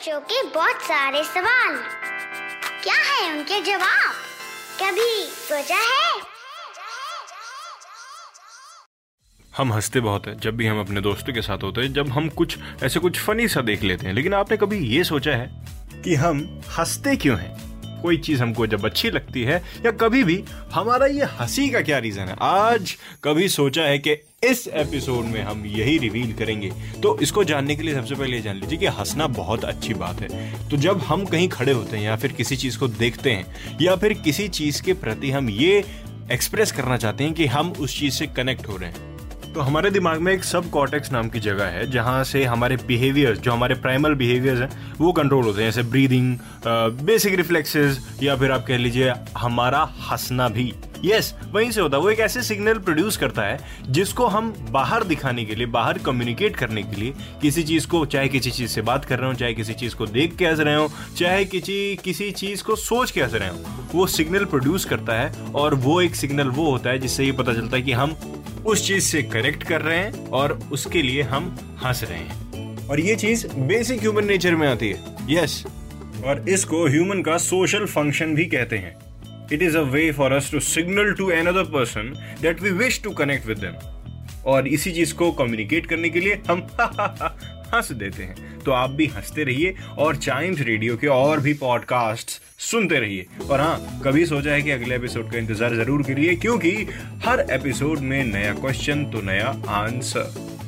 बच्चों के बहुत सारे सवाल। क्या है उनके जवाब? कभी सोचा है? हम हँसते बहुत है, जब भी हम अपने दोस्तों के साथ होते हैं, जब हम कुछ, ऐसे कुछ फनी सा देख लेते हैं, लेकिन आपने कभी ये सोचा है कि हम हँसते क्यों हैं? कोई चीज़ हमको जब अच्छी लगती है, या कभी भी, हमारा ये हँसी का क्या रीजन है? आज कभी सोचा है कि इस एपिसोड में हम यही रिवील करेंगे। तो इसको जानने के लिए सबसे पहले जान लीजिए कि हंसना बहुत अच्छी बात है। तो जब हम कहीं खड़े होते हैं, या फिर किसी चीज़ को देखते हैं, या फिर किसी चीज़ के प्रति हम ये एक्सप्रेस करना चाहते हैं कि हम उस चीज़ से कनेक्ट हो रहे हैं तो हमारे दिमाग में एक सब कॉटेक्स नाम की जगह है, जहाँ से हमारे बिहेवियर्स जो हमारे प्राइमल बिहेवियर्स हैं, वो कंट्रोल होते हैं, जैसे ब्रीदिंग बेसिक रिफ्लेक्सेस या फिर आप कह लीजिए हमारा हंसना भी। यस वहीं से होता है, वो एक ऐसे सिग्नल प्रोड्यूस करता है, जिसको हम बाहर दिखाने के लिए, बाहर कम्युनिकेट करने के लिए किसी चीज़ को, चाहे किसी चीज़ से बात कर रहे हो, चाहे किसी चीज़ को देख के हंस रहे हो, चाहे किसी किसी चीज़ को सोच के हंस रहे हो, वो सिग्नल प्रोड्यूस करता है और वो एक सिग्नल वो होता है जिससे ये पता चलता है कि हम उस चीज़ से कनेक्ट कर रहे हैं और उसके लिए हम हंस रहे हैं। और ये चीज़ बेसिक ह्यूमन नेचर में आती है। यस और इसको ह्यूमन का सोशल फ़ंक्शन भी कहते हैं। It is a way for us to signal to another person that we wish to connect with them और इसी चीज़ को कम्युनिकेट करने के लिए हम हंस देते हैं। तो आप भी हँसते रहिए और चाइम्स रेडियो के और भी पॉडकास्ट सुनते रहिए। और हाँ कभी सोचा है कि अगले एपिसोड का इंतज़ार ज़रूर करिए, क्योंकि हर एपिसोड में नया क्वेश्चन तो नया आंसर